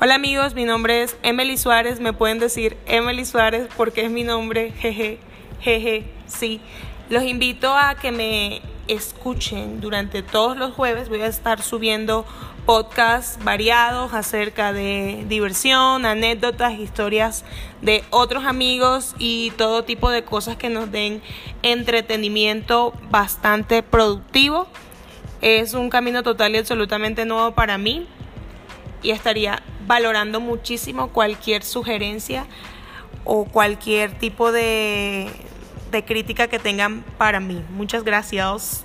Hola amigos, mi nombre es Emily Suárez, me pueden decir Emily Suárez porque es mi nombre, jeje, jeje, sí. Los invito a que me escuchen durante todos los jueves, voy a estar subiendo podcasts variados acerca de diversión, anécdotas, historias de otros amigos y todo tipo de cosas que nos den entretenimiento bastante productivo. Es un camino total y absolutamente nuevo para mí y estaría valorando muchísimo cualquier sugerencia o cualquier tipo de, de crítica que tengan para mí. Muchas gracias.